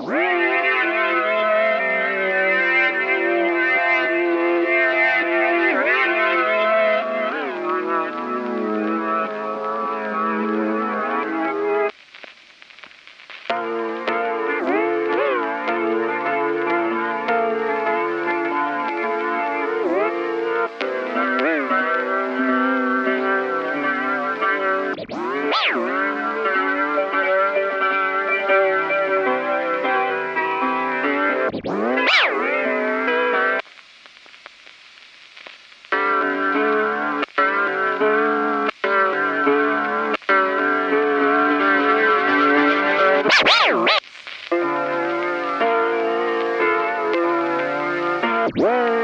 Woo!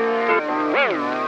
Wow.